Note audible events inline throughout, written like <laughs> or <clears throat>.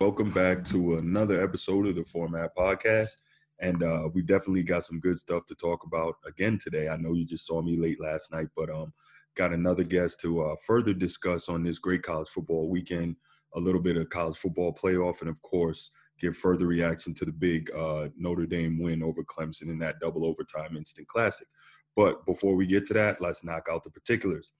Welcome back to another episode of the Format Podcast. And uh, we definitely got some good stuff to talk about again today. I know you just saw me late last night, but um, got another guest to uh, further discuss on this great college football weekend, a little bit of college football playoff, and of course, give further reaction to the big uh, Notre Dame win over Clemson in that double overtime instant classic. But before we get to that, let's knock out the particulars.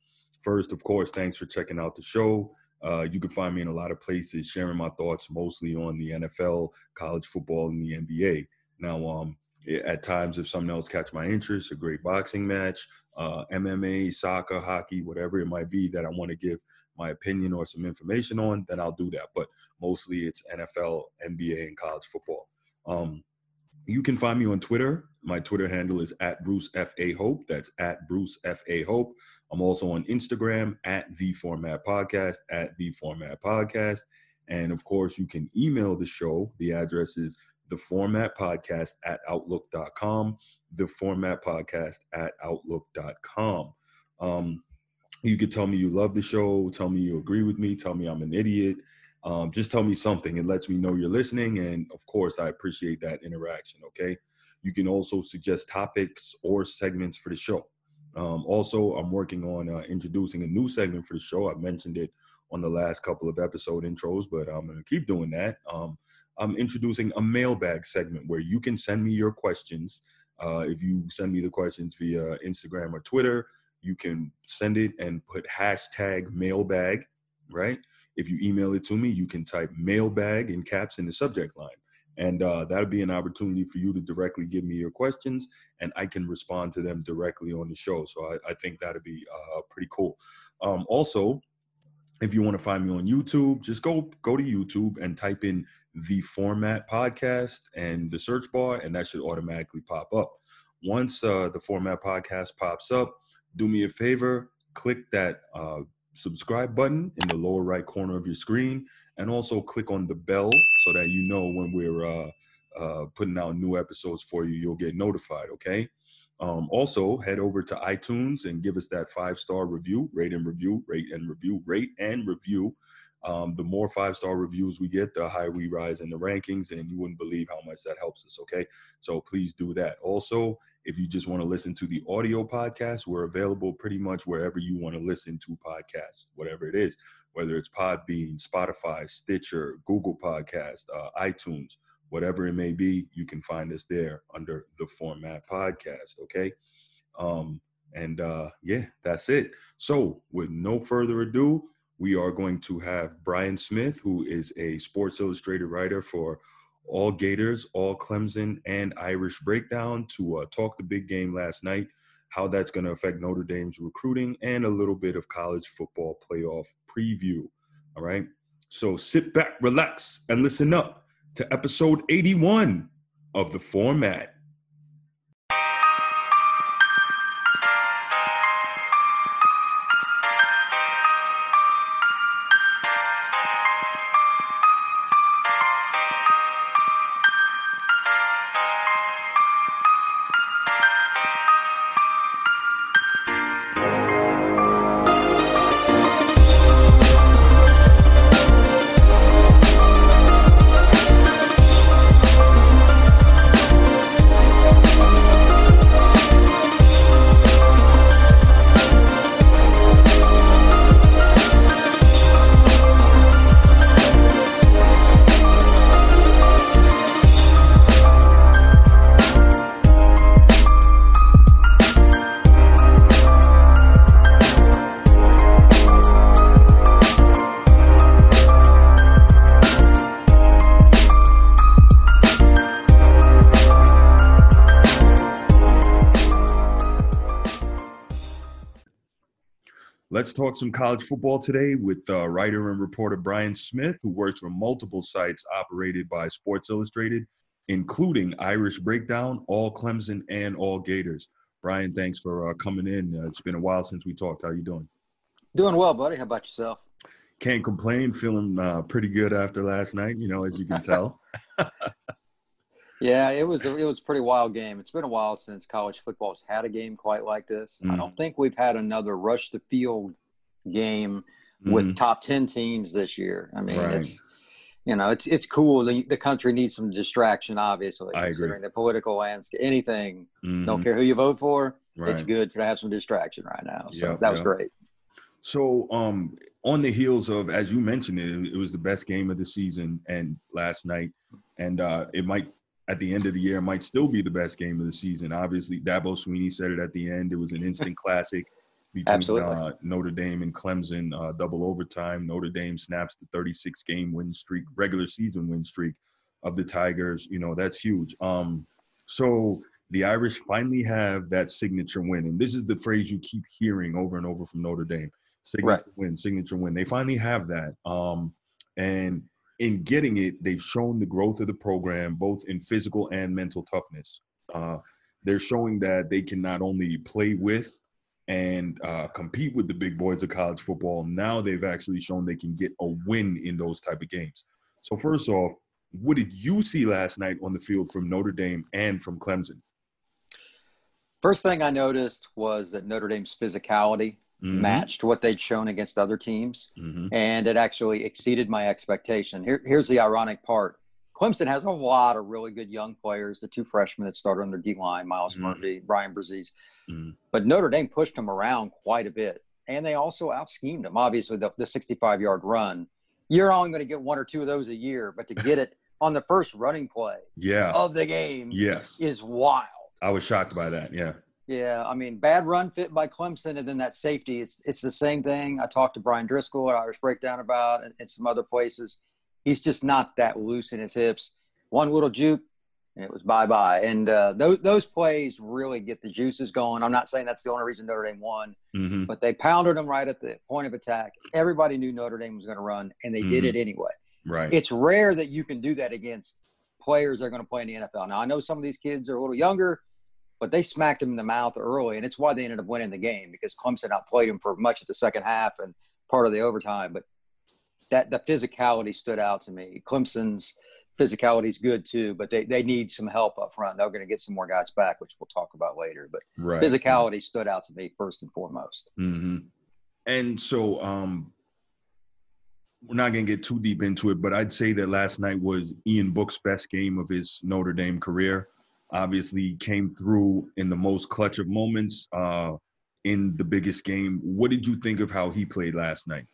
First, of course, thanks for checking out the show. Uh, you can find me in a lot of places sharing my thoughts mostly on the NFL, college football, and the NBA. Now, um, at times, if something else catch my interest, a great boxing match, uh, MMA, soccer, hockey, whatever it might be that I want to give my opinion or some information on, then I'll do that. But mostly it's NFL, NBA, and college football. Um, you can find me on Twitter. My Twitter handle is at Bruce F A Hope. That's at Bruce F A Hope. I'm also on Instagram at the Format Podcast at the Format Podcast, and of course you can email the show. The address is the Format Podcast at Outlook.com. The Format Podcast at Outlook.com. Um, you could tell me you love the show. Tell me you agree with me. Tell me I'm an idiot um, just tell me something. It lets me know you're listening. And of course, I appreciate that interaction. Okay. You can also suggest topics or segments for the show. Um, also, I'm working on uh, introducing a new segment for the show. I mentioned it on the last couple of episode intros, but I'm going to keep doing that. Um, I'm introducing a mailbag segment where you can send me your questions. Uh, if you send me the questions via Instagram or Twitter, you can send it and put hashtag mailbag, right? If you email it to me, you can type mailbag in caps in the subject line. And uh, that'll be an opportunity for you to directly give me your questions, and I can respond to them directly on the show. So I, I think that'd be uh, pretty cool. Um, also, if you want to find me on YouTube, just go go to YouTube and type in the Format Podcast and the search bar, and that should automatically pop up. Once uh, the Format Podcast pops up, do me a favor, click that uh, subscribe button in the lower right corner of your screen and also click on the bell so that you know when we're uh, uh, putting out new episodes for you you'll get notified okay? Um, also head over to itunes and give us that five star review rate and review rate and review rate and review. Um, the more five star reviews we get the higher we rise in the rankings and you wouldn't believe how much that helps us okay? So please do that. Also if you just want to listen to the audio podcast, we're available pretty much wherever you want to listen to podcasts, whatever it is, whether it's Podbean, Spotify, Stitcher, Google Podcast, uh, iTunes, whatever it may be, you can find us there under the format podcast. Okay. Um, and uh, yeah, that's it. So, with no further ado, we are going to have Brian Smith, who is a Sports Illustrated writer for all Gators, all Clemson, and Irish breakdown to uh, talk the big game last night, how that's going to affect Notre Dame's recruiting, and a little bit of college football playoff preview. All right. So sit back, relax, and listen up to episode 81 of the format. Talk some college football today with uh, writer and reporter Brian Smith, who works for multiple sites operated by Sports Illustrated, including Irish Breakdown, All Clemson, and All Gators. Brian, thanks for uh, coming in. Uh, it's been a while since we talked. How you doing? Doing well, buddy. How about yourself? Can't complain. Feeling uh, pretty good after last night. You know, as you can tell. <laughs> <laughs> Yeah, it was a, it was a pretty wild game. It's been a while since college football's had a game quite like this. Mm. I don't think we've had another rush the field game mm. with top 10 teams this year. I mean, right. it's you know, it's it's cool. The, the country needs some distraction, obviously. I considering agree. the political landscape, anything. Mhm. Don't care who you vote for. Right. It's good to have some distraction right now. So Yeah, that was yeah. great. So, um, on the heels of, as you mentioned it, it was the best game of the season and last night, and uh, it might at the end of the year might still be the best game of the season. Obviously, Dabo Swinney said it at the end. It was an instant <laughs> classic between Absolutely. uh, Notre Dame and Clemson, uh, double overtime. Notre Dame snaps the 36 game win streak, regular season win streak of the Tigers. You know that's huge. Um, so the Irish finally have that signature win, and this is the phrase you keep hearing over and over from Notre Dame signature win, signature win. They finally have that. Um, and in getting it, they've shown the growth of the program, both in physical and mental toughness. Uh, they're showing that they can not only play with and uh, compete with the big boys of college football. Now they've actually shown they can get a win in those type of games. So first off, what did you see last night on the field from Notre Dame and from Clemson? First thing I noticed was that Notre Dame's physicality Mhm. matched what they'd shown against other teams, Mhm. and it actually exceeded my expectation. Here, here's the ironic part: Clemson has a lot of really good young players. The two freshmen that started on their D line, Myles Mhm. Murphy, Bryan Bresee, Mhm. but Notre Dame pushed them around quite a bit, and they also out schemed them. Obviously, the, the 65 yard run, you're only going to get one or two of those a year, but to get it <laughs> on the first running play Yeah. of the game Yes. is wild. I was shocked by that. Yeah. Yeah, I mean, bad run fit by Clemson, and then that safety. It's it's the same thing. I talked to Bryan Driskell at Irish Breakdown about, and, and some other places. He's just not that loose in his hips. One little juke, and it was bye bye. And uh, those those plays really get the juices going. I'm not saying that's the only reason Notre Dame won, hmm but they pounded them right at the point of attack. Everybody knew Notre Dame was going to run, and they did Mhm. it anyway. Right. It's rare that you can do that against players that are going to play in the NFL. Now I know some of these kids are a little younger but they smacked him in the mouth early, and it's why they ended up winning the game because Clemson outplayed him for much of the second half and part of the overtime. But that the physicality stood out to me. Clemson's physicality is good too, but they, they need some help up front. They're going to get some more guys back, which we'll talk about later. But right. physicality stood out to me first and foremost. hmm And so, um, we're not gonna get too deep into it, but I'd say that last night was Ian Book's best game of his Notre Dame career. Obviously, came through in the most clutch of moments uh, in the biggest game. What did you think of how he played last night?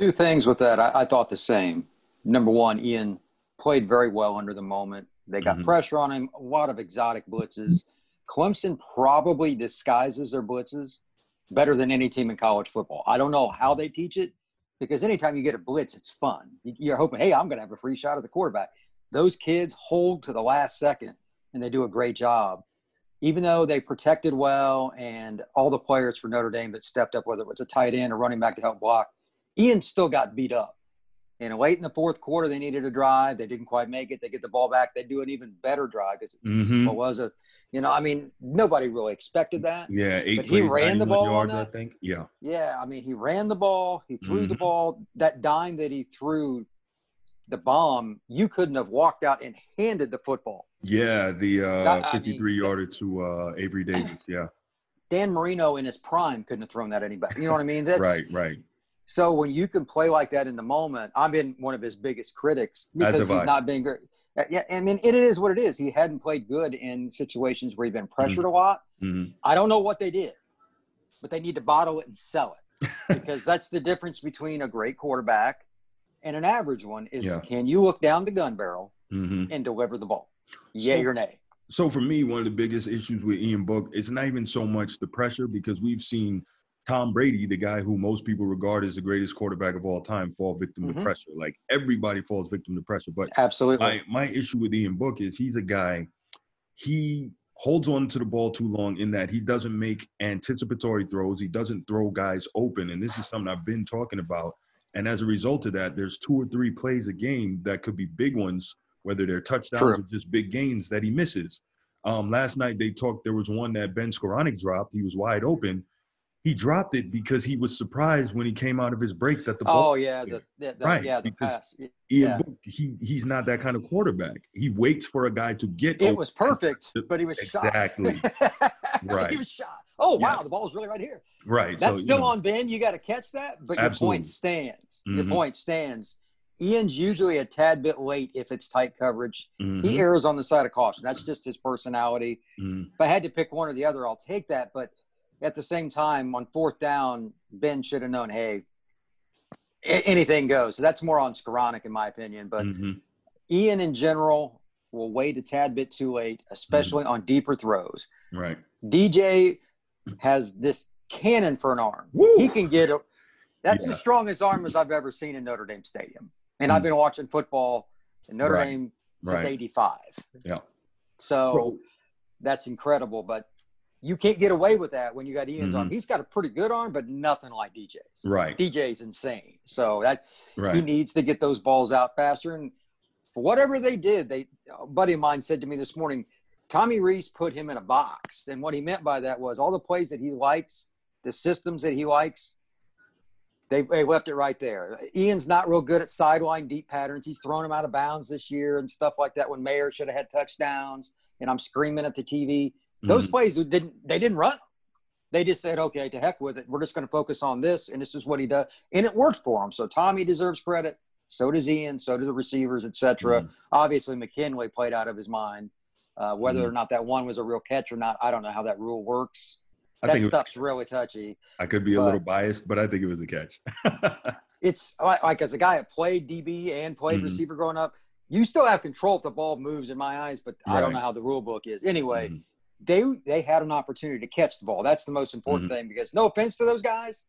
Two things with that. I, I thought the same. Number one, Ian played very well under the moment. They got Mhm. pressure on him, a lot of exotic blitzes. Clemson probably disguises their blitzes better than any team in college football. I don't know how they teach it because anytime you get a blitz, it's fun. You're hoping, hey, I'm going to have a free shot at the quarterback. Those kids hold to the last second and they do a great job. Even though they protected well and all the players for Notre Dame that stepped up, whether it was a tight end or running back to help block, Ian still got beat up. And late in the fourth quarter, they needed a drive. They didn't quite make it. They get the ball back. They do an even better drive because Mm-hmm. what was a, you know, I mean, nobody really expected that. Yeah, eight But he ran the 91 ball yards, I think. Yeah. Yeah, I mean, he ran the ball. He threw the Mhm. ball. That dime that he threw, the bomb, you couldn't have walked out and handed the football. Yeah, the uh, I mean- 53 yarder to uh, Avery Davis. Yeah. Dan Marino in his prime couldn't have thrown that any better. You know what I mean? <laughs> That's, right, right. So when you can play like that in the moment, I've been one of his biggest critics because he's I. not being great. Uh, Yeah, I mean, it is what it is. He hadn't played good in situations where he'd been pressured a lot. hmm I don't know what they did, but they need to bottle it and sell it <laughs> because that's the difference between a great quarterback and an average one. Is Yeah. can you look down the gun barrel hmm and deliver the ball? Yay So- or nay? So for me, one of the biggest issues with Ian Book is not even so much the pressure because we've seen Tom Brady, the guy who most people regard as the greatest quarterback of all time, fall victim Mhm. to pressure. Like everybody falls victim to pressure. But Absolutely. my my issue with Ian Book is he's a guy he holds on to the ball too long in that he doesn't make anticipatory throws. He doesn't throw guys open, and this is something I've been talking about. And as a result of that, there's two or three plays a game that could be big ones, whether they're touchdowns True. or just big gains that he misses. Um, last night they talked. There was one that Ben Skowronek dropped. He was wide open. He dropped it because he was surprised when he came out of his break that the ball oh yeah, the, the, the Right, yeah because. Ian Yeah. Book, he he's not that kind of quarterback. He waits for a guy to get. it was perfect, but he was Exactly. <laughs> shot. Right. he was shot. Oh wow, Yes. the ball's really right here. right. That's so, you still know, on Ben. You got to catch that, but your point stands. Your Mhm. point stands. Ian's usually a tad bit late if it's tight coverage. Mhm. He errs on the side of caution. That's just his personality. Mhm. If I had to pick one or the other, I'll take that. But at the same time, on fourth down, Ben should have known, hey, anything goes. So that's more on Skowronek, in my opinion. But Mhm. Ian, in general, will wait a tad bit too late, especially on deeper throws. Right. DJ has this cannon for an arm. Woo! He can get a. That's Yeah. the strongest arm as I've ever seen in Notre Dame Stadium. And I've Mm. been watching football in Notre Right. Dame since Right. '85. Yeah. So that's incredible. But you can't get away with that when you got Ian's arm. Mhm. He's got a pretty good arm, but nothing like DJ's. Right. DJ's insane. So that he needs to get those balls out faster. And for whatever they did, they a buddy of mine said to me this morning, Tommy Rees put him in a box. And what he meant by that was all the plays that he likes, the systems that he likes, they, they left it right there. Ian's not real good at sideline deep patterns. He's thrown him out of bounds this year and stuff like that when Mayer should have had touchdowns. And I'm screaming at the TV. Those Mhm. plays didn't they didn't run. They just said, okay, to heck with it. We're just going to focus on this, and this is what he does, and it worked for him. So Tommy deserves credit. So does Ian. So do the receivers, etc. Mhm. Obviously, McKinley played out of his mind. Uh, whether Mm-hmm. or not that one was a real catch or not, I don't know how that rule works. I That stuff's really touchy. I could be a little biased, but I think it was a catch. <laughs> It's like, like as a guy that played DB and played Mhm. receiver growing up, you still have control if the ball moves in my eyes, but I don't know how the rule book is. Anyway, Mhm. They they had an opportunity to catch the ball. That's the most important thing because no offense to those guys,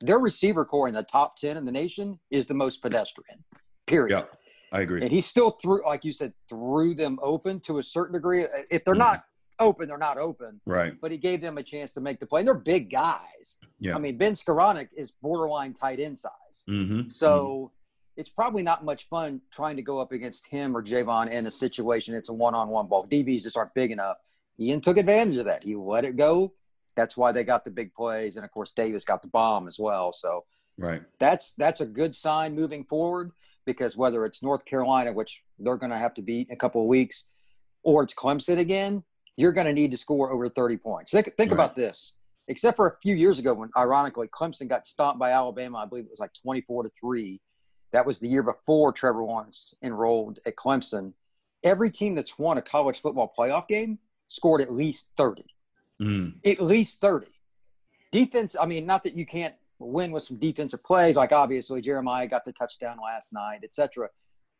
their receiver core in the top ten in the nation is the most pedestrian. Period. Yeah, I agree. And he still threw, like you said, threw them open to a certain degree. If they're Mhm. not open, they're not open. Right. But he gave them a chance to make the play. And they're big guys. Yeah. I mean, Ben Skowronek is borderline tight end size. Mm-hmm. So it's probably not much fun trying to go up against him or Javon in a situation. It's a one-on-one ball. DBs just aren't big enough. Ian took advantage of that. He let it go. That's why they got the big plays, and of course Davis got the bomb as well. So right. that's that's a good sign moving forward because whether it's North Carolina, which they're going to have to beat in a couple of weeks, or it's Clemson again, you're going to need to score over 30 points. Think, think Right. about this. Except for a few years ago when, ironically, Clemson got stomped by Alabama, I believe it was like 24 to three. That was the year before Trevor Lawrence enrolled at Clemson. Every team that's won a college football playoff game scored at least 30 Mm. at least 30. Defense, I mean, not that you can't win with some defensive plays, like obviously Jeremiah got the touchdown last night, etc.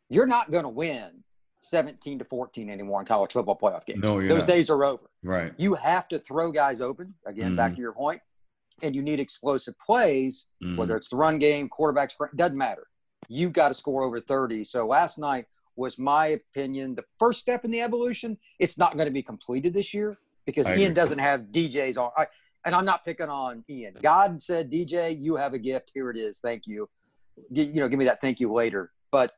You're not going to win 17 to 14 anymore in college football playoff games. No, Those not. days are over. Right. You have to throw guys open, again, back Mhm. to your point, and you need explosive plays, Mhm. whether it's the run game, quarterback sprint, doesn't matter. You've got to score over 30. So last night was my opinion the first step in the evolution. It's not going to be completed this year because I Ian agree. doesn't have DJ's on. I, and I'm not picking on Ian. God said, DJ, you have a gift. Here it is. Thank you. Gi- you know, give me that thank you later. But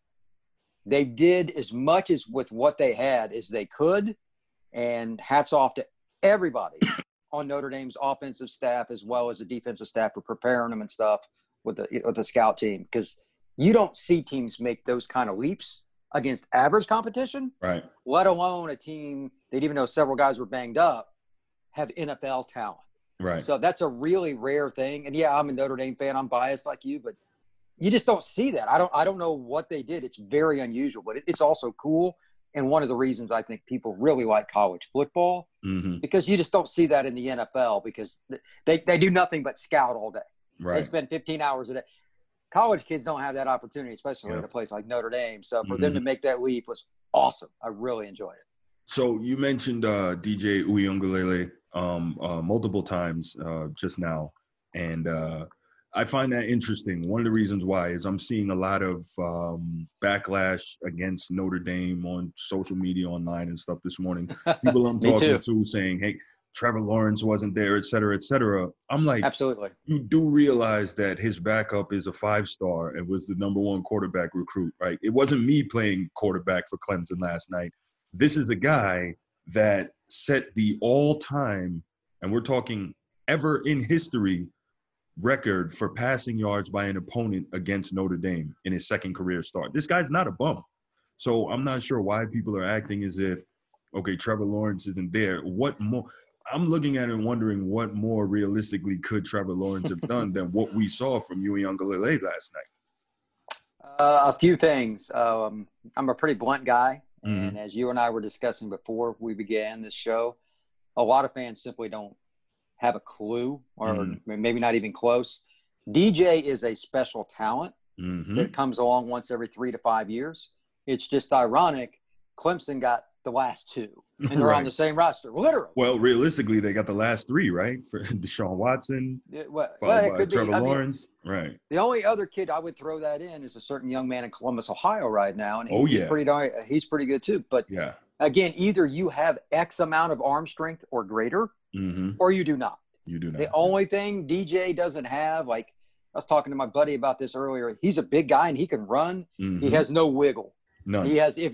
they did as much as with what they had as they could. And hats off to everybody on Notre Dame's offensive staff as well as the defensive staff for preparing them and stuff with the with the scout team because you don't see teams make those kind of leaps against average competition, Right. let alone a team that even though several guys were banged up, have NFL talent. Right. So that's a really rare thing. And yeah, I'm a Notre Dame fan. I'm biased like you, but you just don't see that. I don't. I don't know what they did. It's very unusual, but it, it's also cool. And one of the reasons I think people really like college football mm-hmm. because you just don't see that in the NFL because they, they do nothing but scout all day. They spend 15 hours a day. College kids don't have that opportunity, especially Yeah. at a place like Notre Dame. So for them Mhm. to make that leap was awesome. I really enjoyed it. So you mentioned uh, DJ Uiagalelei um, uh, multiple times uh, just now, and uh, I find that interesting. One of the reasons why is I'm seeing a lot of um, backlash against Notre Dame on social media, online, and stuff this morning. <laughs> People I'm talking too. to saying, "Hey, Trevor Lawrence wasn't there, et cetera, et cetera." I'm like, Absolutely. you do realize that his backup is a five star and was the number one quarterback recruit, right? It wasn't me playing quarterback for Clemson last night. This is a guy that set the all time, and we're talking ever in history, record for passing yards by an opponent against Notre Dame in his second career start. This guy's not a bum. So I'm not sure why people are acting as if, okay, Trevor Lawrence isn't there. What more? I'm looking at it and wondering what more realistically could Trevor Lawrence have done than what we saw from Uiagalelei last night. Uh, a few things. Um, I'm a pretty blunt guy, mm-hmm. and as you and I were discussing before we began this show, a lot of fans simply don't have a clue, or mm-hmm. maybe not even close. DJ is a special talent mm-hmm. that comes along once every three to five years. It's just ironic. Clemson got the last two, <laughs> and they're right. on the same roster, literally. Well, realistically, they got the last three, right? For <laughs> Deshaun Watson, it, well, well, it could Trevor be. Lawrence, mean, right? The only other kid I would throw that in is a certain young man in Columbus, Ohio, right now, and oh he's yeah, pretty darn, he's pretty good too. But yeah, again, either you have X amount of arm strength or greater, mm-hmm. or you do not. You do not. The only thing DJ doesn't have, like I was talking to my buddy about this earlier. He's a big guy and he can run. Mm-hmm. He has no wiggle. No. He has. If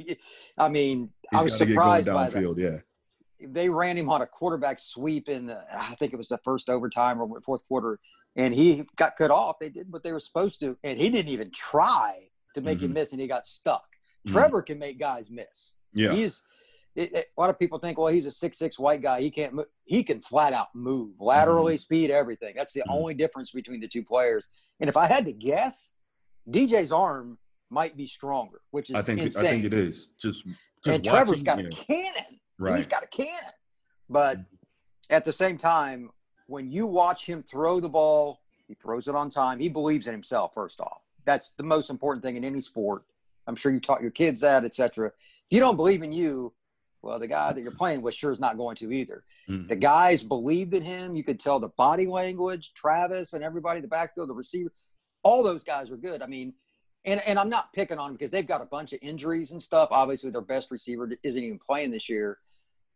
I mean, I was surprised by that. Yeah. They ran him on a quarterback sweep in, the, I think it was the first overtime or fourth quarter, and he got cut off. They did what they were supposed to, and he didn't even try to make mm-hmm. him miss, and he got stuck. Mm-hmm. Trevor can make guys miss. Yeah. He's it, it, a lot of people think, well, he's a six six white guy. He can't move. He can flat out move, laterally, mm-hmm. speed, everything. That's the mm-hmm. only difference between the two players. And if I had to guess, DJ's arm might be stronger, which is I think insane. I think it is. Just and Trevor's got yeah. a cannon. Right. He's got a cannon. But mm-hmm. at the same time, when you watch him throw the ball, he throws it on time. He believes in himself. First off, that's the most important thing in any sport. I'm sure you taught your kids that, etc. If you don't believe in you, well, the guy that you're playing with sure is not going to either. Mm-hmm. The guys believed in him. You could tell the body language, Travis and everybody, the backfield, the receiver, all those guys were good. I mean, and, and I'm not picking on them because they've got a bunch of injuries and stuff. Obviously, their best receiver isn't even playing this year.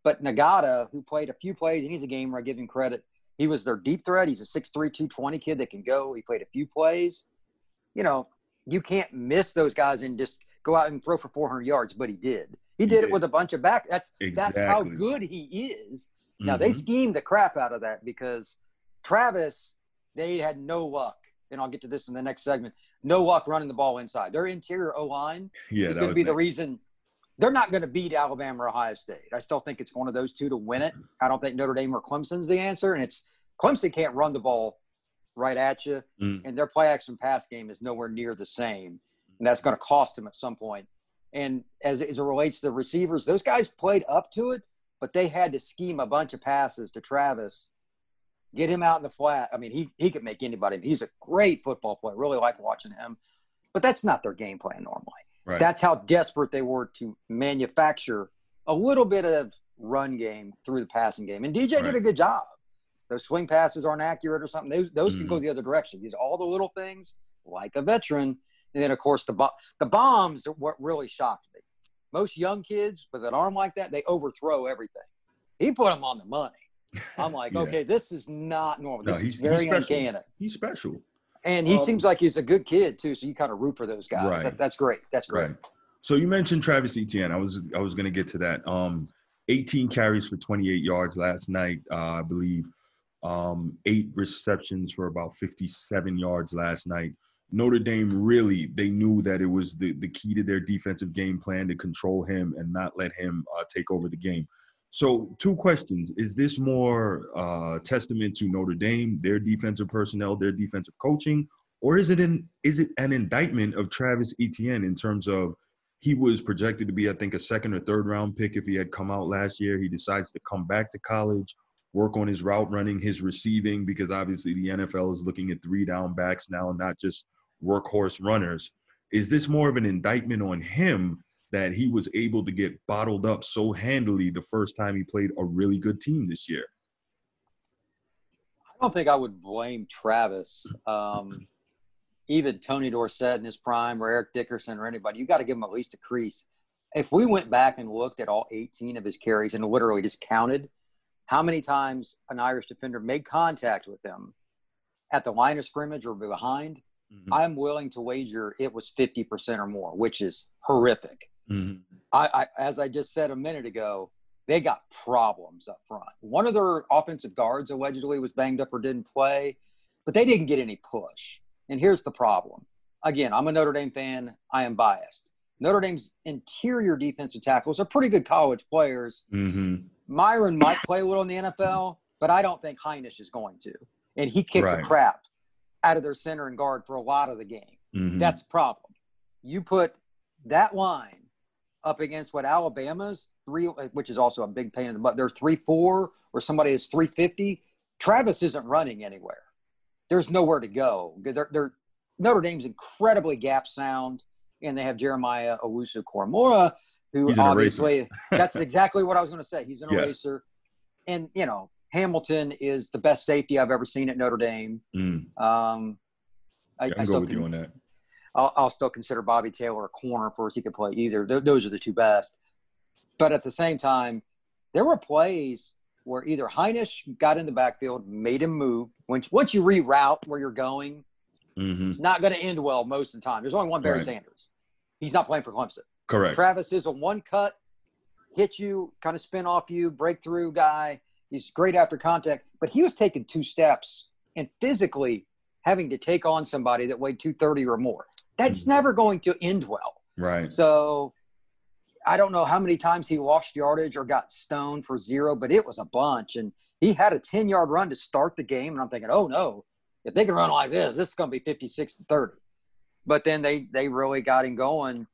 But Ngata, who played a few plays, and he's a gamer, I give him credit. He was their deep threat. He's a 6'3, 220 kid that can go. He played a few plays. You know, you can't miss those guys and just go out and throw for 400 yards, but he did. He, he did, did, it with a bunch of back. That's exactly. that's how good he is. Now mm-hmm. they schemed the crap out of that because Travis, they had no luck, and I'll get to this in the next segment. No luck running the ball inside. Their interior O line yeah, is going to be next. the reason they're not going to beat Alabama or Ohio State. I still think it's one of those two to win it. I don't think Notre Dame or Clemson's the answer, and it's Clemson can't run the ball right at you, mm. and their play action pass game is nowhere near the same, and that's going to cost them at some point. And as, as it relates to the receivers, those guys played up to it, but they had to scheme a bunch of passes to Travis, get him out in the flat. I mean, he, he could make anybody. He's a great football player. Really like watching him. But that's not their game plan normally. Right. That's how desperate they were to manufacture a little bit of run game through the passing game. And DJ right. did a good job. Those swing passes aren't accurate or something. Those, those mm. can go mm. the other direction. These all the little things, like a veteran, and then, of course, the, bo- the bombs are what really shocked me. Most young kids with an arm like that, they overthrow everything. He put them on the money. I'm like, yeah. okay, this is not normal. This no, he's, is very he's uncanny. He's special. And he um, seems like he's a good kid, too. So you kind of root for those guys. Right. That, that's great. That's great. Right. So you mentioned Travis Etienne. I was I was going to get to that. Um, 18 carries for 28 yards last night, uh, I believe. Um, eight receptions for about 57 yards last night. Notre Dame really they knew that it was the, the key to their defensive game plan to control him and not let him uh, take over the game. So, two questions: Is this more uh, testament to Notre Dame, their defensive personnel, their defensive coaching, or is it an is it an indictment of Travis Etienne in terms of he was projected to be, I think, a second or third round pick if he had come out last year. He decides to come back to college work on his route running, his receiving, because obviously the NFL is looking at three down backs now, not just workhorse runners. Is this more of an indictment on him that he was able to get bottled up so handily the first time he played a really good team this year? I don't think I would blame Travis. Um, even Tony Dorsett in his prime or Eric Dickerson or anybody, you got to give him at least a crease. If we went back and looked at all 18 of his carries and literally just counted – how many times an Irish defender made contact with him at the line of scrimmage or behind, mm-hmm. I'm willing to wager it was 50% or more, which is horrific. Mm-hmm. I, I, as I just said a minute ago, they got problems up front. One of their offensive guards allegedly was banged up or didn't play, but they didn't get any push. And here's the problem. Again, I'm a Notre Dame fan. I am biased. Notre Dame's interior defensive tackles are pretty good college players. Mm-hmm. Myron might play a little in the NFL, but I don't think Hinish is going to. And he kicked right. the crap out of their center and guard for a lot of the game. Mm-hmm. That's a problem. you put that line up against what Alabama's three, which is also a big pain in the butt. They're three four, or somebody is three fifty. Travis isn't running anywhere. There's nowhere to go. They're, they're Notre Dame's incredibly gap sound, and they have Jeremiah Owusu Koramoah, who obviously that's exactly what I was going to say. He's an <laughs> yes. eraser, and you know Hamilton is the best safety I've ever seen at Notre Dame. Mm. Um, I, I, I go with you on that. I'll, I'll, still consider Bobby Taylor a corner for us. He could play either. Th- those are the two best. But at the same time, there were plays where either Hinish got in the backfield, made him move. Once once you reroute where you're going, mm-hmm. it's not going to end well most of the time. There's only one Barry right. Sanders. He's not playing for Clemson. Correct. Travis is a one cut, hit you, kind of spin off you, breakthrough guy. He's great after contact, but he was taking two steps and physically having to take on somebody that weighed 230 or more. That's mm-hmm. never going to end well. Right. So I don't know how many times he lost yardage or got stoned for zero, but it was a bunch. And he had a 10 yard run to start the game. And I'm thinking, oh no, if they can run like this, this is going to be 56 to 30. But then they, they really got him going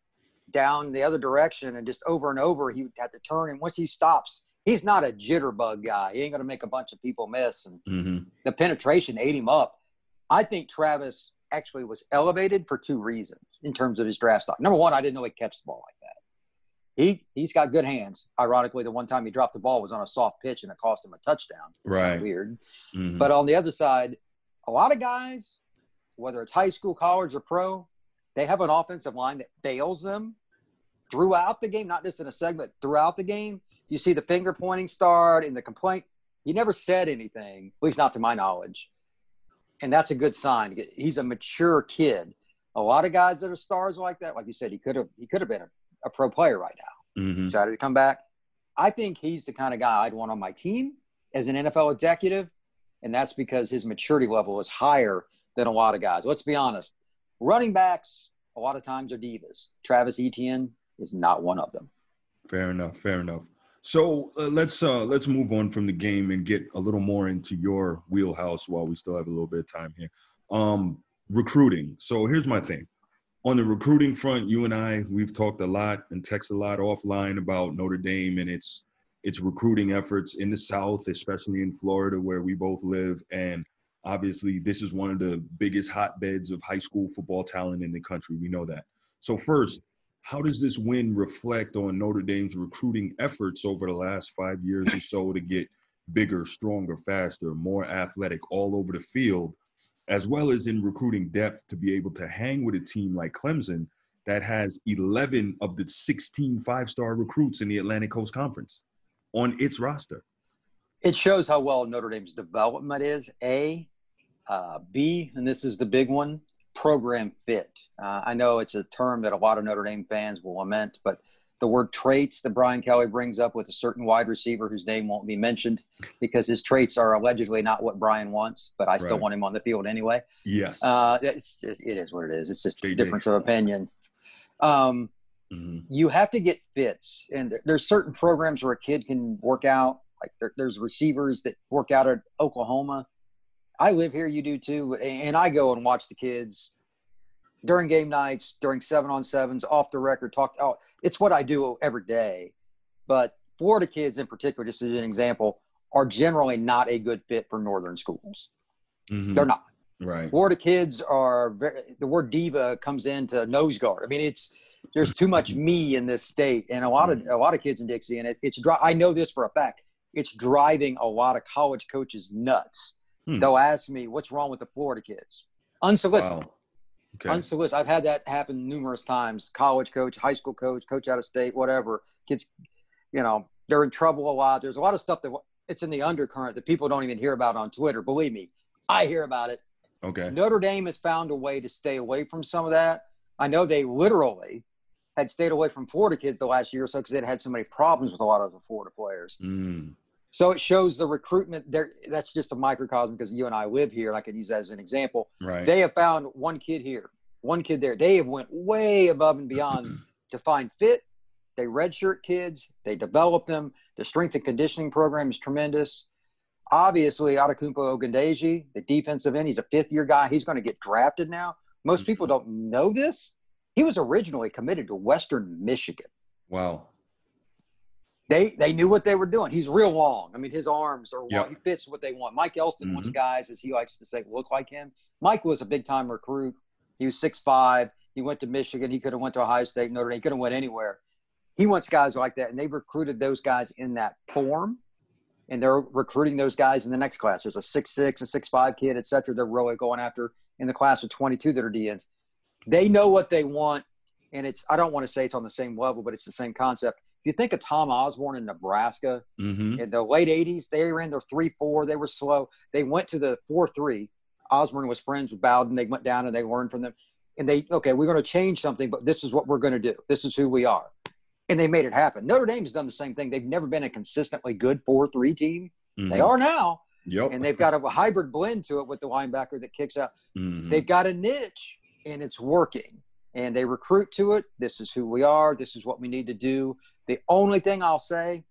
down the other direction and just over and over he had to turn. And once he stops, he's not a jitterbug guy. He ain't going to make a bunch of people miss. And mm-hmm. the penetration ate him up. I think Travis actually was elevated for two reasons in terms of his draft stock. Number one, I didn't know he'd catch the ball like that. He he's got good hands. Ironically, the one time he dropped the ball was on a soft pitch and it cost him a touchdown. Right. Weird. Mm-hmm. But on the other side, a lot of guys, whether it's high school, college, or pro, they have an offensive line that fails them throughout the game, not just in a segment, throughout the game. You see the finger pointing start and the complaint. He never said anything, at least not to my knowledge and that's a good sign. He's a mature kid. A lot of guys that are stars like that, like you said, he could have he could have been a, a pro player right now. Mm-hmm. Decided to come back. I think he's the kind of guy I'd want on my team as an NFL executive, and that's because his maturity level is higher than a lot of guys. Let's be honest. Running backs a lot of times are divas. Travis Etienne is not one of them. Fair enough. Fair enough. So uh, let's uh, let's move on from the game and get a little more into your wheelhouse while we still have a little bit of time here. Um, recruiting. So here's my thing. On the recruiting front, you and I we've talked a lot and text a lot offline about Notre Dame and its its recruiting efforts in the South, especially in Florida where we both live. And obviously, this is one of the biggest hotbeds of high school football talent in the country. We know that. So first, how does this win reflect on Notre Dame's recruiting efforts over the last five years or so to get bigger, stronger, faster, more athletic all over the field, as well as in recruiting depth to be able to hang with a team like Clemson that has 11 of the 16 five star recruits in the Atlantic Coast Conference on its roster? It shows how well Notre Dame's development is, A. Uh, B, and this is the big one, program fit. Uh, I know it's a term that a lot of Notre Dame fans will lament, but the word traits that Brian Kelly brings up with a certain wide receiver whose name won't be mentioned because his traits are allegedly not what Brian wants, but I still right. want him on the field anyway. Yes. Uh, it's, it is what it is. It's just a difference of opinion. Um, mm-hmm. You have to get fits, and there's certain programs where a kid can work out. Like there, there's receivers that work out at Oklahoma I live here, you do too, and I go and watch the kids during game nights, during seven on sevens, off the record, talk. Oh, it's what I do every day. But Florida kids in particular, just as an example, are generally not a good fit for northern schools. Mm-hmm. They're not. Right. Florida kids are very, the word diva comes into nose guard. I mean, it's there's too much <laughs> me in this state, and a lot of a lot of kids in Dixie, and it, it's I know this for a fact. It's driving a lot of college coaches nuts Hmm. They'll ask me, "What's wrong with the Florida kids?" Unsolicited. Wow. Okay. Unsolicited. I've had that happen numerous times. College coach, high school coach, coach out of state, whatever. Kids, you know, they're in trouble a lot. There's a lot of stuff that it's in the undercurrent that people don't even hear about on Twitter. Believe me, I hear about it. Okay. Notre Dame has found a way to stay away from some of that. I know they literally had stayed away from Florida kids the last year or so because they'd had so many problems with a lot of the Florida players. Mm. So it shows the recruitment there. That's just a microcosm because you and I live here. And I could use that as an example. Right. They have found one kid here, one kid there. They have went way above and beyond <clears throat> to find fit. They redshirt kids. They develop them. The strength and conditioning program is tremendous. Obviously, Adetokunbo Ogundeji, the defensive end, he's a fifth year guy. He's going to get drafted now. Most people mm-hmm. don't know this, He was originally committed to Western Michigan. Wow. They they knew what they were doing. He's real long. I mean, his arms are long. Yep. He fits what they want. Mike Elston wants Mhm. guys, as he likes to say, look like him. Mike was a big time recruit. He was six five. He went to Michigan. He could have went to Ohio State, Notre Dame. He could have went anywhere. He wants guys like that, and they recruited those guys in that form. And they're recruiting those guys in the next class. There's a six six, a six five kid, et cetera. They're really going after in the class of 22 that are DNs. They know what they want, and it's. I don't want to say it's on the same level, but it's the same concept. If you think of Tom Osborne in Nebraska, Mm-hmm. in the late 80s they ran their 3-4 they were slow. They went to the 4-3 osborne was friends with bowden. They went down and they learned from them. And they okay we're going to change something but this is what we're going to do. This is who we are. And they made it happen. Notre dame has done the same thing. They've never been a consistently good 4-3 team. They are now. Mm-hmm. Yep. and they've got a hybrid blend to it with the linebacker that kicks out. Mhm. they've got a niche and it's working. And they recruit to it. This is who we are. This is what we need to do the only thing i'll say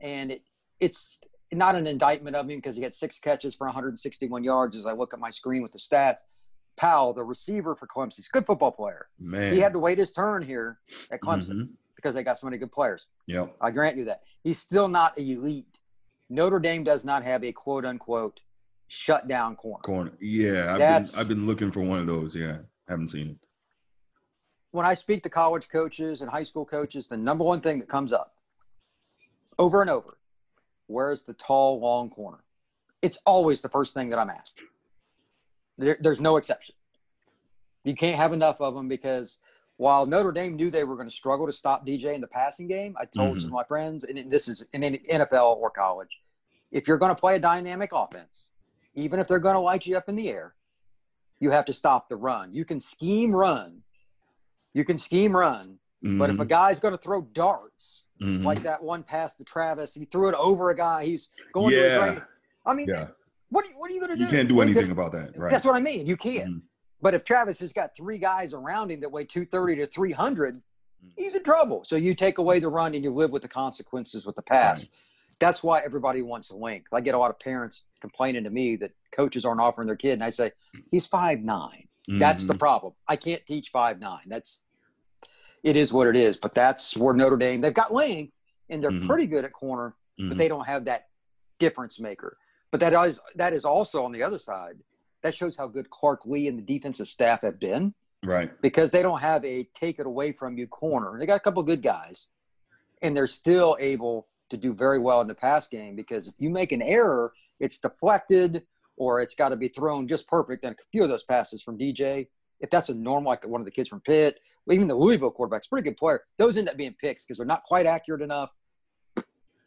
and it, it's not an indictment of him because he had six catches for 161 yards as i look at my screen with the stats powell the receiver for clemson he's a good football player Man. he had to wait his turn here at clemson Mhm. because they got so many good players Yep. i grant you that he's still not elite notre dame does not have a quote unquote shut down corner Corner. Yeah. I've That's- been I've been looking for one of those. Yeah. Haven't seen it. When I speak to college coaches and high school coaches, the number one thing that comes up over and over, where's the tall, long corner? It's always the first thing that I'm asked. There, there's no exception. You can't have enough of them because while Notre Dame knew they were going to struggle to stop DJ in the passing game, I told Mhm. some of my friends, and this is in NFL or college, if you're going to play a dynamic offense, even if they're going to light you up in the air, you have to stop the run. You can scheme run. You can scheme run. But if a Mhm. guy's going to throw darts, Mhm. like that one pass to Travis, he threw it over a guy. He's going to his yeah. right. I mean, Yeah. what, are you, what are you going to do? You can't do What anything gonna- about that. Right. That's what I mean. You can't. Mhm. But if Travis has got three guys around him that weigh 230 to 300, Mm. he's in trouble. So you take away the run and you live with the consequences with the pass. That's why everybody wants length. I get a lot of parents complaining to me that coaches aren't offering their kid, and I say, he's five nine. That's the Mhm. problem. I can't teach five nine. That's it is what it is. But that's where Notre Dame they've got length and they're Mhm. pretty good at corner, Mhm. but they don't have that difference maker. But that is that is also on the other side. That shows how good Clark Lea and the defensive staff have been right. because they don't have a take it away from you corner. They got a couple good guys, and they're still able to do very well in the pass game because if you make an error, it's deflected or it's got to be thrown just perfect. And a few of those passes from DJ, if that's a normal, like one of the kids from Pitt, even the Louisville quarterback's pretty good player. Those end up being picks because they're not quite accurate enough,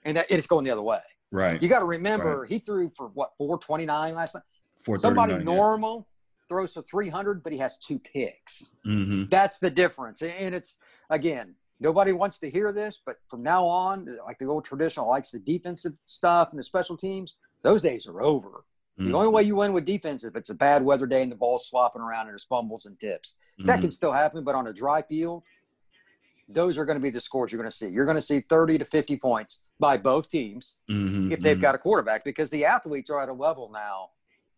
and that, it's going the other way. Right. You got to remember he threw for what 429 last night. 439, Somebody yeah. normal throws for 300, but he has two picks. Mhm. That's the difference. And it's again, nobody wants to hear this, but from now on, like the old traditional likes the defensive stuff and the special teams, those days are over. The Mhm. only way you win with defense if it's a bad weather day and the ball's slopping around and there's fumbles and tips. That Mhm. can still happen, but on a dry field, those are going to be the scores you're going to see. You're going to see 30 to 50 points by both teams Mhm. if they've Mhm. got a quarterback because the athletes are at a level now.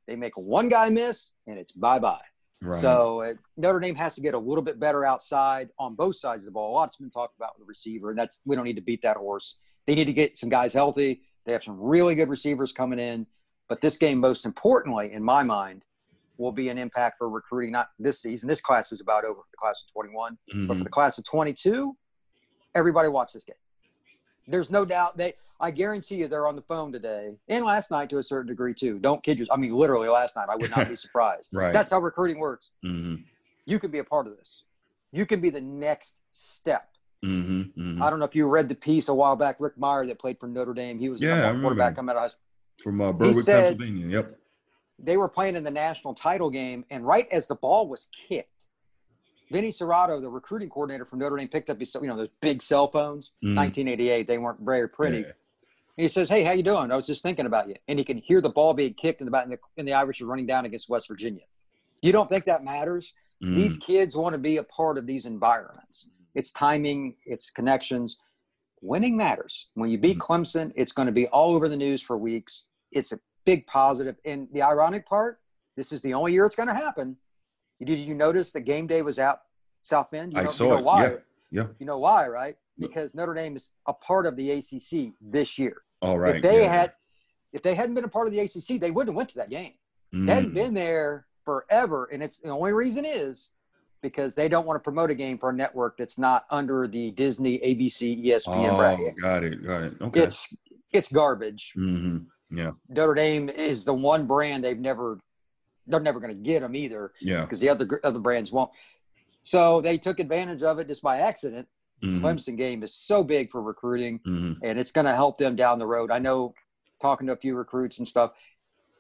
They make one guy miss and it's bye bye. Right. So uh, Notre Dame has to get a little bit better outside on both sides of the ball. A lot's been talked about with the receiver, and that's we don't need to beat that horse. They need to get some guys healthy. They have some really good receivers coming in, but this game, most importantly, in my mind, will be an impact for recruiting. Not this season. This class is about over for the class of 21, but for Mhm. the class of 22, everybody watch this game. There's no doubt they. I guarantee you, they're on the phone today and last night to a certain degree too. Don't kid yourself. I mean, literally last night. I would not be <laughs> surprised. Right. That's how recruiting works Mhm. you can be a part of this. You can be the next step. Mhm. Mhm. I don't know if you read the piece a while back. Rick Mirer that played for Notre Dame. He was Yeah, I the number one remember quarterback coming out of high school. From uh, Berwick, said- Pennsylvania. Yep. They were playing in the national title game, and right as the ball was kicked, Vinny Cerrato, the recruiting coordinator from Notre Dame, picked up his you know those big cell phones. Mhm. 1988, they weren't very pretty. Yeah. And he says, "Hey, how you doing? I was just thinking about you." And he can hear the ball being kicked in the and the, and the Irish are running down against West Virginia. You don't think that matters? Mhm. These kids want to be a part of these environments. It's timing, it's connections. Winning matters. When you beat Clemson, it's going to be all over the news for weeks. It's a big positive. And the ironic part, this is the only year it's going to happen. Did you notice the game day was out South Bend? You I know, saw you know it. why? Yeah, yeah. You know why, right? Because Notre Dame is a part of the ACC this year. All right. if they yeah. had, if they hadn't been a part of the ACC, they wouldn't have went to that game. Mm, They hadn't been there forever, and it's the only reason is because they don't want to promote a game for a network that's not under the Disney, ABC, ESPN Oh, bracket. got it. Got it. Okay. It's it's garbage. hmm Yeah. Notre Dame is the one brand they've never they're never going to get them either Yeah. because the other other brands won't. So they took advantage of it just by accident. hmm Clemson game is so big for recruiting, hmm and it's going to help them down the road. I know, talking to a few recruits and stuff,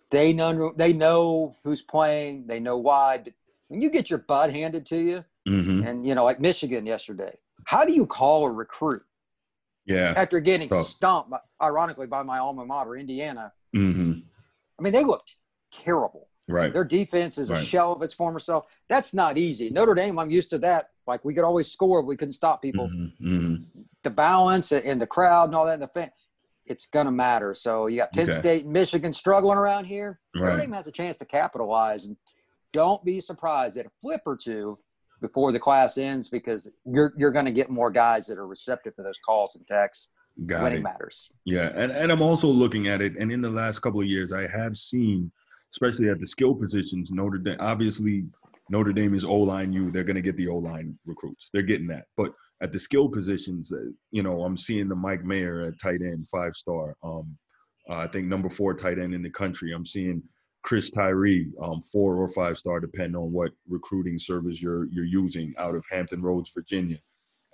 they know they know who's playing, they know why. But when you get your butt handed to you, hmm and you know, like Michigan yesterday, how do you call a recruit Yeah. after getting Tough. stomped, by, ironically, by my alma mater, Indiana? hmm I mean, they looked terrible. Right. Their defense is a shell of its former self. That's not easy. Notre Dame, I'm used to that. Like we could always score, we couldn't stop people. hmm hmm The balance and the crowd and all that, and the fan, it's gonna matter. So you got Penn Okay. State, and Michigan struggling around here. Notre Dame has a chance to capitalize, and don't be surprised at a flip or two before the class ends because you're you're gonna get more guys that are receptive to those calls and texts. Got Winning it. matters. Yeah, and, and I'm also looking at it, and in the last couple of years, I have seen, especially at the skill positions, Notre Dame. Obviously, Notre Dame is O line. You, they're going to get the O line recruits. They're getting that. But at the skill positions, uh, you know, I'm seeing the Mike Mayer at tight end, five star. Um, uh, I think number four tight end in the country. I'm seeing Chris Tyree, um, four or five star, depending on what recruiting service you're you're using out of Hampton Roads, Virginia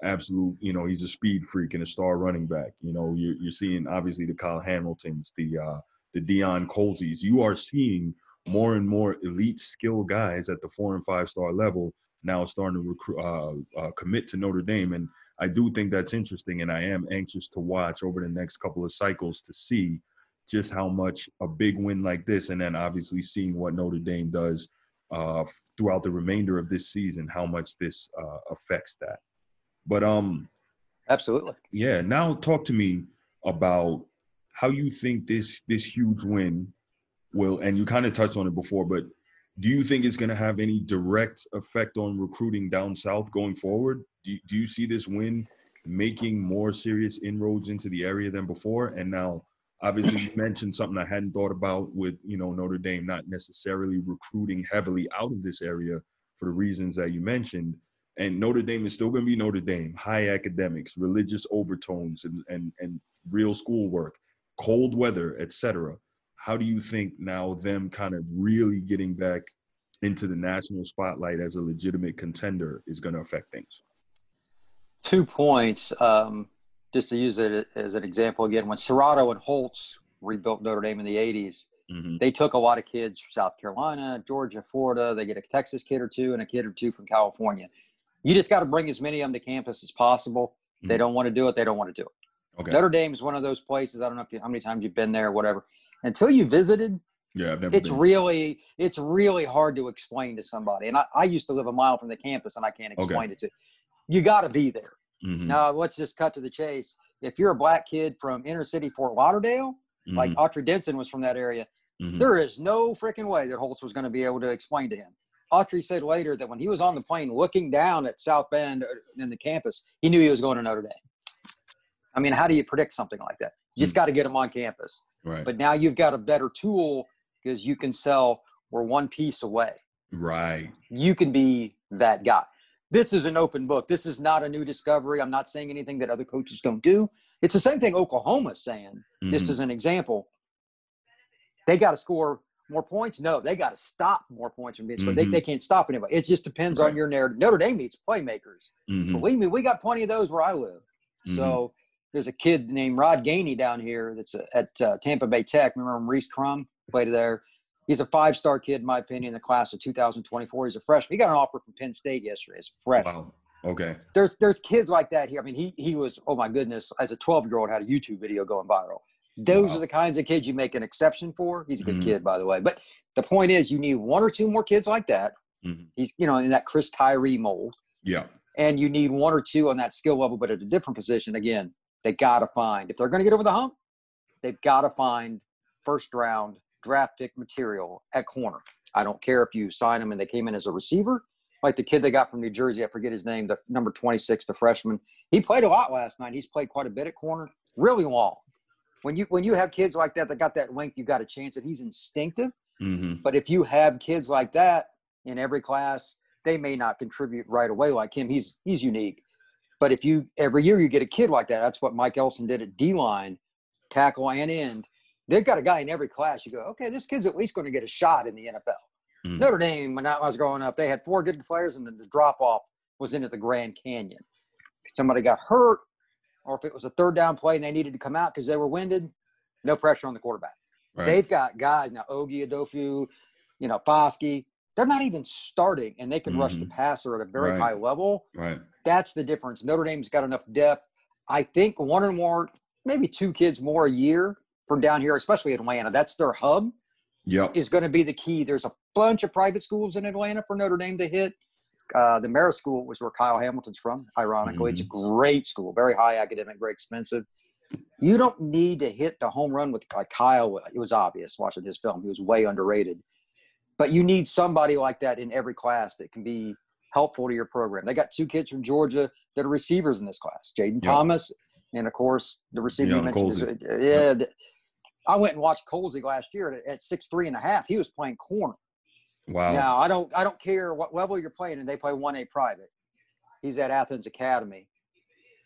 absolute, you know, he's a speed freak and a star running back. You know, you're, you're seeing obviously the Kyle Hamiltons, the uh, the Deion Colzies. You are seeing more and more elite skill guys at the four and five star level now starting to recruit, uh, uh, commit to Notre Dame. And I do think that's interesting, and I am anxious to watch over the next couple of cycles to see just how much a big win like this, and then obviously seeing what Notre Dame does uh, throughout the remainder of this season, how much this uh, affects that. But um, Absolutely. yeah. Now talk to me about how you think this this huge win will, and you kind of touched on it before, but do you think it's going to have any direct effect on recruiting down south going forward? Do do you see this win making more serious inroads into the area than before? And now, obviously, you mentioned something I hadn't thought about with you know Notre Dame not necessarily recruiting heavily out of this area for the reasons that you mentioned. And Notre Dame is still going to be Notre Dame, high academics, religious overtones, and and and real schoolwork, cold weather, etc. How do you think now them kind of really getting back into the national spotlight as a legitimate contender is going to affect things? Two points. Um, just to use it as an example again, when Cerrato and Holtz rebuilt Notre Dame in the 80s, Mm-hmm. they took a lot of kids from South Carolina, Georgia, Florida. They get a Texas kid or two and a kid or two from California. You just got to bring as many of them to campus as possible. They Mhm. don't want to do it. They don't want to do it. Okay. Notre Dame is one of those places. I don't know if you, how many times you've been there, or whatever. Until you visited, yeah, I've never it's been. really it's really hard to explain to somebody. And I, I used to live a mile from the campus, and I can't Okay. explain it to. You got to be there. Mhm, Now, let's just cut to the chase. If you're a black kid from inner city Fort Lauderdale, like mhm, Autry Denson was from that area, mhm. there is no freaking way that Holtz was going to be able to explain to him. Autry said later that when he was on the plane looking down at South Bend uh, in the campus, he knew he was going to Notre Dame. I mean, how do you predict something like that? You just got to get him on campus. right. But now you've got a better tool because you can sell. We're one piece away. right. You can be that guy. This is an open book. This is not a new discovery. I'm not saying anything that other coaches don't do. It's the same thing Oklahoma's saying. Just Mhm, as an example, they got to score more points. No, they got to stop more points from being scored. Mhm. They, they can't stop anybody. It just depends Right. on your narrative. Notre Dame needs playmakers. mhm, Believe me, we got plenty of those where I live. So there's a kid named Rod Gainey down here that's at uh, Tampa Bay Tech. Remember him, Reese Crum played there. He's a five-star kid, in my opinion, in the class of 2024. He's a freshman. He got an offer from Penn State yesterday as a freshman. Wow. Okay. There's there's kids like that here. I mean, he he was oh my goodness, as a 12 year old had a YouTube video going viral. Those Wow. are the kinds of kids you make an exception for. He's a good Mhm. kid, by the way. But the point is, you need one or two more kids like that. Mhm. He's you know in that Chris Tyree mold Yeah. and you need one or two on that skill level, but at a different position. Again, they got to find if they're going to get over the hump, they've got to find first round draft pick material at corner. I don't care if you sign them and they came in as a receiver. like the kid they got from New Jersey. I forget his name, the number 26, the freshman. He played a lot last night. He's played quite a bit at corner, really long. When you when you have kids like that that got that length, you've got a chance. And he's instinctive. Mm-hmm. But if you have kids like that in every class, they may not contribute right away like him. He's he's unique. But if you every year you get a kid like that, that's what Mike Elston did at D line, tackle and end. They've got a guy in every class. You go, okay, this kid's at least going to get a shot in the NFL. Mhm. Notre Dame, when I was growing up, they had four good players, and then the drop off was into the Grand Canyon. Somebody got hurt, or if it was a third down play and they needed to come out because they were winded, no pressure on the quarterback. Right. They've got guys now, Ovie Oghoufo, you know, Foskey. They're not even starting, and they can rush the Mhm. passer at a very Right. high level. right. That's the difference. Notre Dame's got enough depth. I think one or more, maybe two kids more a year from down here, especially Atlanta. That's their hub Yep. is going to be the key. There's a bunch of private schools in Atlanta for Notre Dame to hit. Uh, the Marist School was where Kyle Hamilton's from. Ironically, it's a great school, very high academic, very expensive. You don't need to hit the home run with like Kyle. It was obvious watching his film; he was way underrated. But you need somebody like that in every class that can be helpful to your program. They got two kids from Georgia that are receivers in this class: Jayden Yeah. Thomas, and of course the receiver you mentioned. Is, Colzie. yeah, th- I went and watched Colzie last year at, six three and a half. He was playing corner. Wow. Now I don't I don't care what level you're playing, and they play one A private. He's at Athens Academy,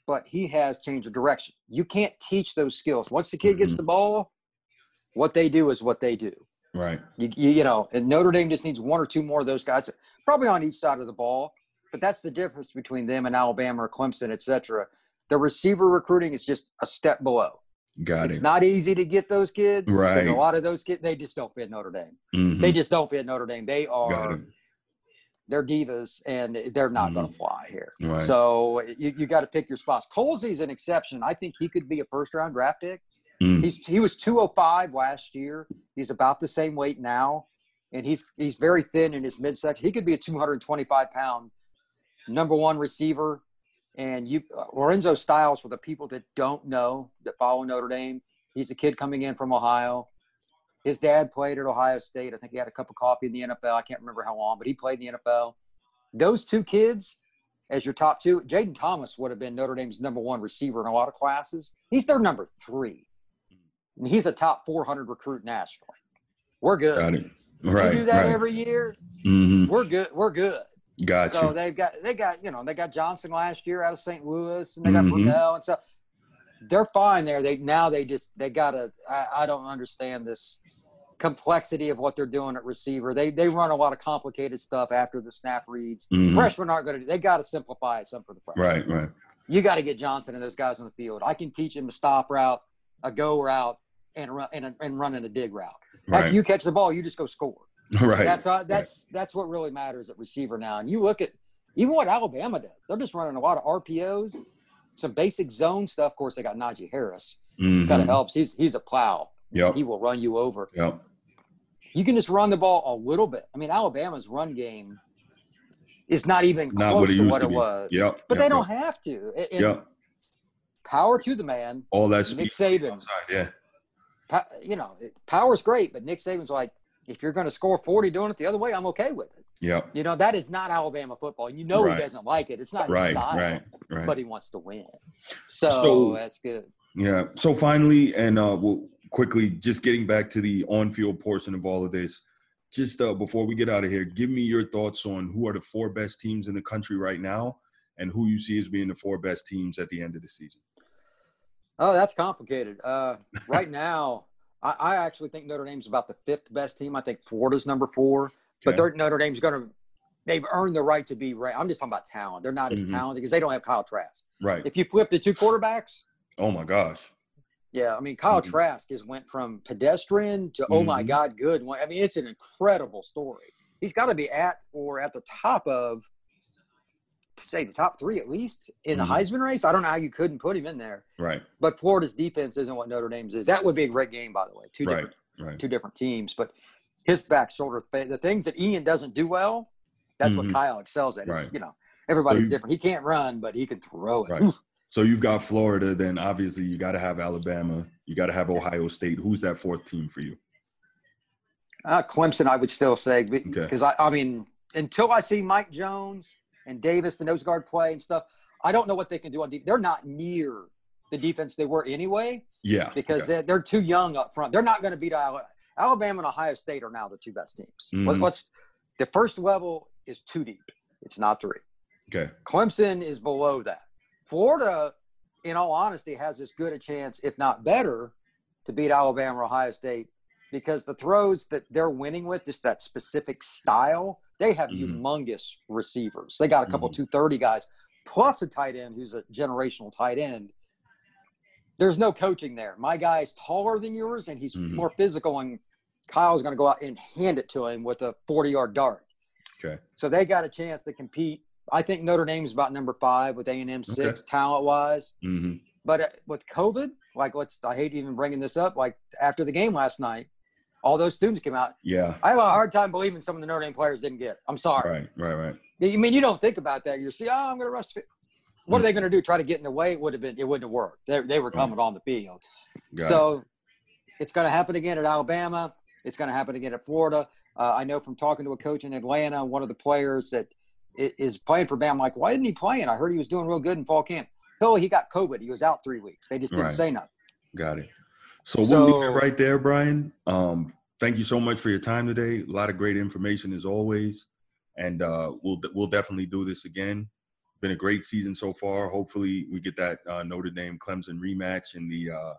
but he has changed the direction. You can't teach those skills. Once the kid gets Mhm. the ball, what they do is what they do. Right. You, you, you know, and Notre Dame just needs one or two more of those guys, probably on each side of the ball. But that's the difference between them and Alabama or Clemson, et cetera. The receiver recruiting is just a step below. Got It's it. not easy to get those kids. Right. A lot of those kids, they just don't fit Notre Dame. Mhm. They just don't fit Notre Dame. They are they're divas and they're not going Mhm. to fly here. Right. So you, you got to pick your spots. Colzie's an exception. I think he could be a first round draft pick. Mm. He's he was 205 last year. He's about the same weight now, and he's he's very thin in his midsection. He could be a 225 pound number one receiver. And you Lorenzo Styles for the people that don't know that follow Notre Dame. He's a kid coming in from Ohio. His dad played at Ohio State. I think he had a cup of coffee in the NFL. I can't remember how long, but he played in the NFL. Those two kids, as your top two, Jayden Thomas would have been Notre Dame's number one receiver in a lot of classes. He's their number three. And he's a top 400 recruit nationally. We're good. Got it. We do that right. every year. hmm We're good. We're good. Got So you. they've got they got you know they got Johnson last year out of St. Louis, and they got Mhm. Brunel, and so they're fine there. They now they just they got to. I, I don't understand this complexity of what they're doing at receiver. They they run a lot of complicated stuff after the snap reads. Mhm. Freshmen aren't going to. They got to simplify it some for the freshmen. Right. Right. You got to get Johnson and those guys on the field. I can teach him a stop route, a go route, and run and, and run in a dig route. After you catch the ball, you just go score. <laughs> Right. That's uh, that's that's what really matters at receiver now. And you look at even what Alabama does; they're just running a lot of RPOs, some basic zone stuff. Of course, they got Najee Harris. Mhm. Kind of helps. He's he's a plow. Yep. He will run you over. Yep. You can just run the ball a little bit. I mean, Alabama's run game is not even Not close what to what to it be. was. Yep. But yep, they don't have to. Yep. Power to the man. All that speed Nick Saban. outside. Yeah. Pa- You know, power's great, but Nick Saban's like, if you're going to score 40 doing it the other way, I'm okay with it. Yep. You know, that is not Alabama football. You know Right. he doesn't like it. It's not his Right. style, Right. Right. but he wants to win. So, So- that's good. Yeah. So finally, and uh, we'll quickly just getting back to the on-field portion of all of this. Just uh, before we get out of here, give me your thoughts on who are the four best teams in the country right now, and who you see as being the four best teams at the end of the season. Oh, that's complicated. Uh, right <laughs> now, I, I actually think Notre Dame's about the fifth best team. I think Florida's number four, but they're, Notre Dame's going to. They've earned the right to be ranked. I'm just talking about talent. They're not as Mhm. talented because they don't have Kyle Trask. Right. If you flip the two quarterbacks, Oh my gosh. yeah, I mean Kyle Mhm. Trask has went from pedestrian to oh my Mhm. god, good. I mean it's an incredible story. He's got to be at or at the top of say the top three at least in the Mhm. Heisman race. I don't know how you couldn't put him in there. Right. But Florida's defense isn't what Notre Dame's is. That would be a great game, by the way. Two Right. different Right. two different teams, but his back shoulder the things that Ian doesn't do well, that's Mhm. what Kyle excels at. It's, Right. You know, everybody's you- different. He can't run, but he can throw it. Right. So you've got Florida. Then obviously you got to have Alabama. You got to have Ohio State. Who's that fourth team for you? Uh, Clemson, I would still say because I, I mean until I see Mike Jones and Davis, the nose guard play and stuff, I don't know what they can do on defense. They're not near the defense they were anyway. Yeah. Because okay. they're, they're too young up front. They're not going to beat Alabama. Alabama and Ohio State are now the two best teams. Mhm. What's the first level is two deep. It's not three. Okay. Clemson is below that. Florida, in all honesty, has as good a chance, if not better, to beat Alabama or Ohio State because the throws that they're winning with, just that specific style, they have Mhm. humongous receivers. They got a couple Mhm. 230 guys, plus a tight end who's a generational tight end. There's no coaching there. My guy's taller than yours and he's Mhm. more physical, and Kyle's going to go out and hand it to him with a 40 yard dart. Okay. So they got a chance to compete. I think Notre Dame's about number five with A and M six talent wise. hmm But uh, with COVID, like let's I hate even bringing this up. Like after the game last night, all those students came out. Yeah. I have a hard time believing some of the Notre Dame players didn't get. It. I'm sorry. Right. Right. Right. I mean, you don't think about that. You're see, oh, I'm going to rush. What are they going to do? Try to get in the way? It would have been. It wouldn't have worked. They, they were coming on the field. Got it. so it's going to happen again at Alabama. It's going to happen again at Florida. Uh, I know from talking to a coach in Atlanta, one of the players that is playing for Bama. I'm like, why isn't he playing? I heard he was doing real good in fall camp. Oh, he got COVID. He was out three weeks. They just didn't Right. say nothing. Got it. So we'll leave it right there, Brian. Um, thank you so much for your time today. A lot of great information as always, and uh, we'll we'll definitely do this again. Been a great season so far. Hopefully, we get that uh, Notre Dame Clemson rematch in the uh,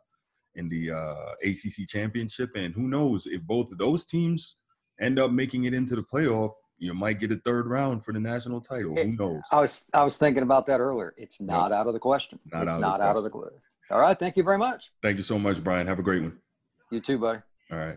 in the uh, ACC championship, and who knows if both of those teams end up making it into the playoff, you might get a third round for the national title. Who knows? I was I was thinking about that earlier. It's not out of the question. Not it's out of not out of the question. All right. Thank you very much. Thank you so much, Brian. Have a great one. You too, buddy. All right.